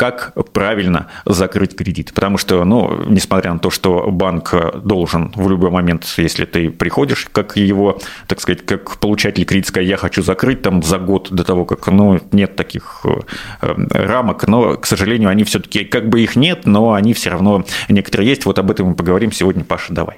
как правильно закрыть кредит. Потому что, ну, несмотря на то, что банк должен в любой момент, если ты приходишь, как его, так сказать, как получатель кредита, я хочу закрыть там за год до того, как, ну, нет таких э, рамок, но, к сожалению, они все-таки, как бы их нет, но они все равно некоторые есть. Вот об этом мы поговорим сегодня, Паша, давай.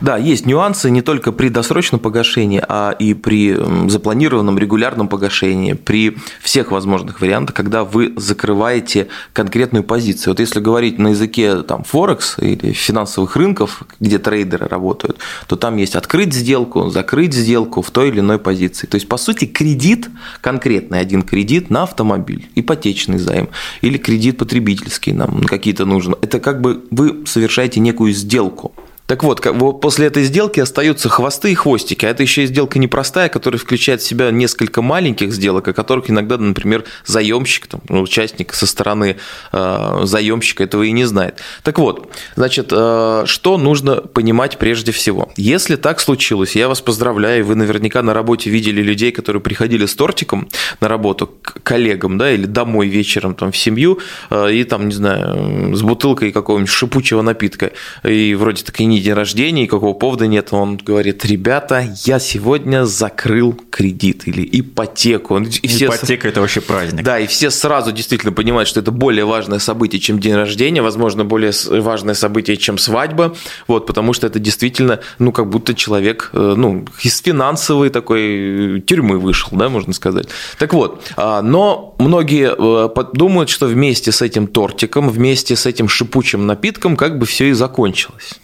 Да, есть нюансы не только при досрочном погашении, а и при запланированном регулярном погашении, при всех возможных вариантах, когда вы закрываете конкретную позицию. Вот если говорить на языке там, Форекс или финансовых рынков, где трейдеры работают, то там есть открыть сделку, закрыть сделку в той или иной позиции. То есть, по сути, кредит, конкретный один кредит на автомобиль, ипотечный займ или кредит потребительский нам какие-то нужно. Это как бы вы совершаете некую сделку. Так вот, после этой сделки остаются хвосты и хвостики. А это еще и сделка непростая, которая включает в себя несколько маленьких сделок, о которых иногда, например, заемщик, там, ну, участник со стороны э, заемщика этого и не знает. Так вот, значит, э, что нужно понимать прежде всего? Если так случилось, я вас поздравляю, вы наверняка на работе видели людей, которые приходили с тортиком на работу к коллегам, да, или домой вечером там в семью, э, и там, не знаю, с бутылкой какого-нибудь шипучего напитка, и вроде так и не день рождения, никакого повода нет. Он говорит, ребята, я сегодня закрыл кредит или ипотеку. И все... Ипотека – это вообще праздник. Да, и все сразу действительно понимают, что это более важное событие, чем день рождения, возможно, более важное событие, чем свадьба, вот, потому что это действительно, ну, как будто человек, э, ну, из финансовой такой э, тюрьмы вышел, да, можно сказать. Так вот, а, но многие э, думают, что вместе с этим тортиком, вместе с этим шипучим напитком как бы все и закончилось.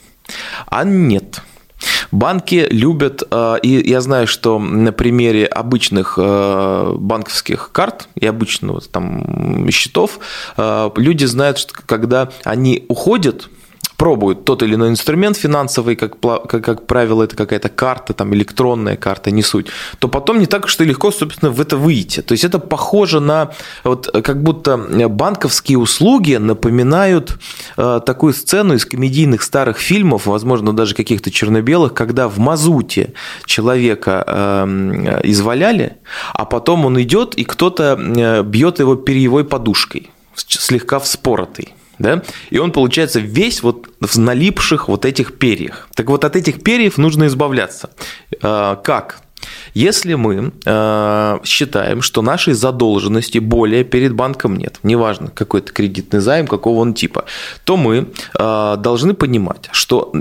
А нет. Банки любят, э, и я знаю, что на примере обычных э, банковских карт и обычного там счетов э, люди знают, что когда они уходят пробуют тот или иной инструмент финансовый, как, как, как правило, это какая-то карта, там, электронная карта, не суть, то потом не так что легко, собственно, в это выйти. То есть это похоже на, вот, как будто банковские услуги напоминают э, такую сцену из комедийных старых фильмов, возможно, даже каких-то черно-белых, когда в мазуте человека э, изваляли, а потом он идет, и кто-то э, бьет его перьевой подушкой, слегка вспоротый да, и он получается весь вот в налипших вот этих перьях. Так вот от этих перьев нужно избавляться. А, как? Если мы э, считаем, что нашей задолженности более перед банком нет, неважно какой-то кредитный займ, какого он типа, то мы э, должны понимать, что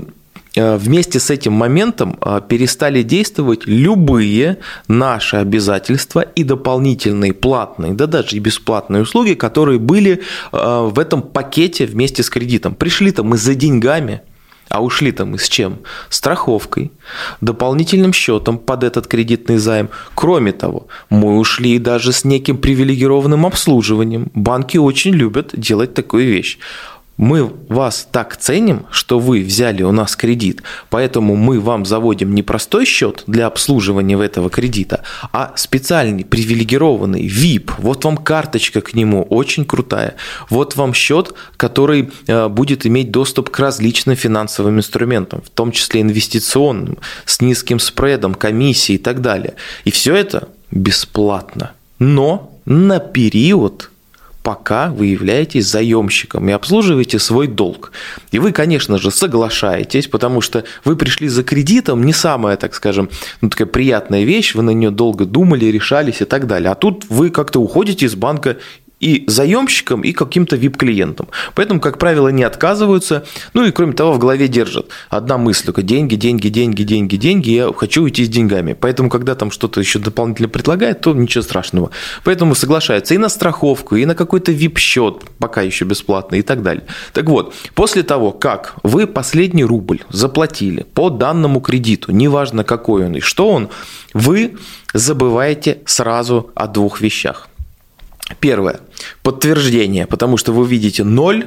вместе с этим моментом э, перестали действовать любые наши обязательства и дополнительные платные, да даже и бесплатные услуги, которые были э, в этом пакете вместе с кредитом. Пришли-то мы за деньгами, а ушли-то мы с чем? Страховкой, дополнительным счетом под этот кредитный займ. Кроме того, мы ушли даже с неким привилегированным обслуживанием. Банки очень любят делать такую вещь мы вас так ценим, что вы взяли у нас кредит, поэтому мы вам заводим не простой счет для обслуживания этого кредита, а специальный привилегированный VIP. Вот вам карточка к нему очень крутая. Вот вам счет, который э, будет иметь доступ к различным финансовым инструментам, в том числе инвестиционным, с низким спредом, комиссией и так далее. И все это бесплатно. Но на период пока вы являетесь заемщиком и обслуживаете свой долг. И вы, конечно же, соглашаетесь, потому что вы пришли за кредитом, не самая, так скажем, ну, такая приятная вещь, вы на нее долго думали, решались и так далее. А тут вы как-то уходите из банка и заемщикам, и каким-то VIP-клиентам. Поэтому, как правило, не отказываются. Ну и, кроме того, в голове держат одна мысль только деньги, деньги, деньги, деньги, деньги, я хочу уйти с деньгами. Поэтому, когда там что-то еще дополнительно предлагает, то ничего страшного. Поэтому соглашаются и на страховку, и на какой-то VIP-счет, пока еще бесплатный и так далее. Так вот, после того, как вы последний рубль заплатили по данному кредиту, неважно какой он и что он, вы забываете сразу о двух вещах. Первое. Подтверждение, потому что вы видите ноль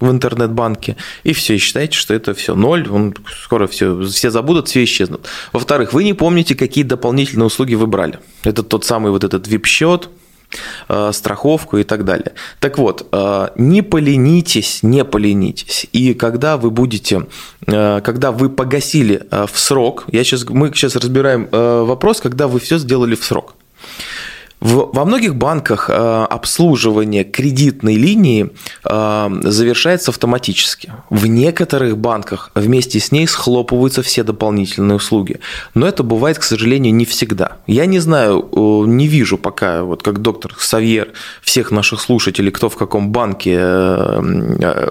в интернет-банке, и все, и считаете, что это все ноль, он скоро все, все забудут, все исчезнут. Во-вторых, вы не помните, какие дополнительные услуги вы брали. Это тот самый вот этот VIP-счет, э, страховку и так далее. Так вот, э, не поленитесь, не поленитесь. И когда вы будете, э, когда вы погасили в срок, я сейчас, мы сейчас разбираем вопрос, когда вы все сделали в срок. В, во многих банках э, обслуживание кредитной линии э, завершается автоматически. В некоторых банках вместе с ней схлопываются все дополнительные услуги. Но это бывает, к сожалению, не всегда. Я не знаю, э, не вижу пока, вот как доктор Савьер, всех наших слушателей, кто в каком банке э,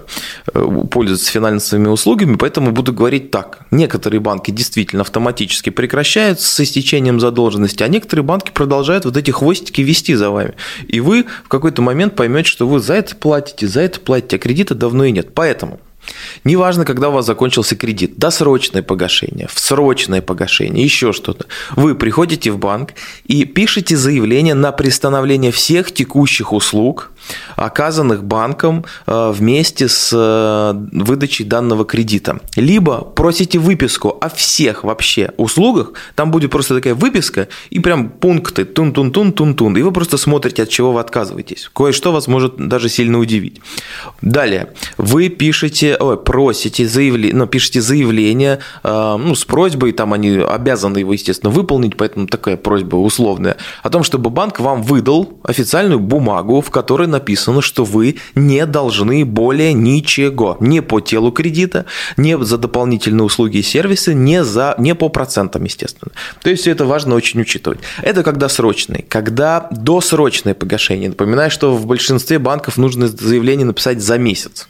э, пользуется финансовыми услугами, поэтому буду говорить так. Некоторые банки действительно автоматически прекращают с истечением задолженности, а некоторые банки продолжают вот эти хвостики хвостики вести за вами. И вы в какой-то момент поймете, что вы за это платите, за это платите, а кредита давно и нет. Поэтому Неважно, когда у вас закончился кредит, досрочное погашение, в срочное погашение, еще что-то. Вы приходите в банк и пишете заявление на приостановление всех текущих услуг, оказанных банком э, вместе с э, выдачей данного кредита. Либо просите выписку о всех вообще услугах, там будет просто такая выписка и прям пункты тун-тун-тун-тун-тун, и вы просто смотрите, от чего вы отказываетесь. Кое-что вас может даже сильно удивить. Далее, вы пишете, ой, просите заявление, ну, пишете заявление э, ну, с просьбой, там они обязаны его, естественно, выполнить, поэтому такая просьба условная, о том, чтобы банк вам выдал официальную бумагу, в которой написано, что вы не должны более ничего. Не по телу кредита, не за дополнительные услуги и сервисы, не, за, не по процентам, естественно. То есть все это важно очень учитывать. Это когда срочный. Когда досрочное погашение. Напоминаю, что в большинстве банков нужно заявление написать за месяц.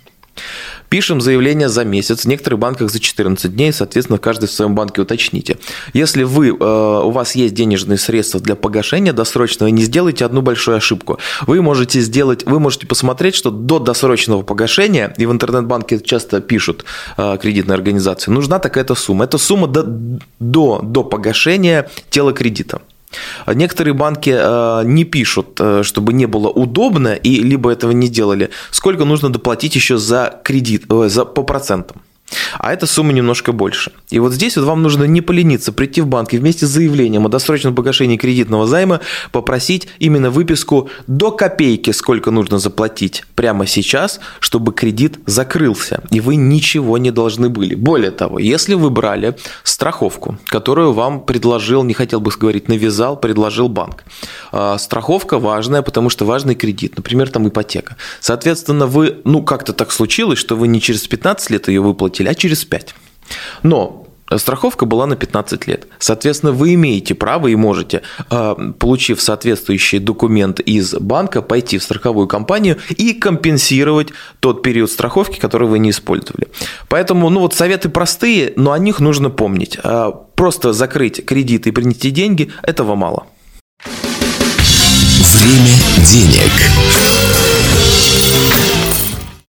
Пишем заявление за месяц, в некоторых банках за 14 дней, соответственно, каждый в своем банке уточните. Если вы, э, у вас есть денежные средства для погашения досрочного, не сделайте одну большую ошибку. Вы можете сделать, вы можете посмотреть, что до досрочного погашения, и в интернет-банке часто пишут э, кредитные организации, нужна такая-то сумма. Это сумма до, до, до погашения тела кредита. Некоторые банки э, не пишут, э, чтобы не было удобно, и либо этого не делали, сколько нужно доплатить еще за кредит, э, за, по процентам. А эта сумма немножко больше. И вот здесь вот вам нужно не полениться, прийти в банк и вместе с заявлением о досрочном погашении кредитного займа попросить именно выписку до копейки, сколько нужно заплатить прямо сейчас, чтобы кредит закрылся, и вы ничего не должны были. Более того, если вы брали страховку, которую вам предложил, не хотел бы говорить, навязал, предложил банк. А, страховка важная, потому что важный кредит, например, там ипотека. Соответственно, вы, ну как-то так случилось, что вы не через 15 лет ее выплатили, а через 5. Но Страховка была на 15 лет. Соответственно, вы имеете право и можете, э, получив соответствующий документ из банка, пойти в страховую компанию и компенсировать тот период страховки, который вы не использовали. Поэтому, ну вот советы простые, но о них нужно помнить. Э, просто закрыть кредит и принести деньги – этого мало. Время денег.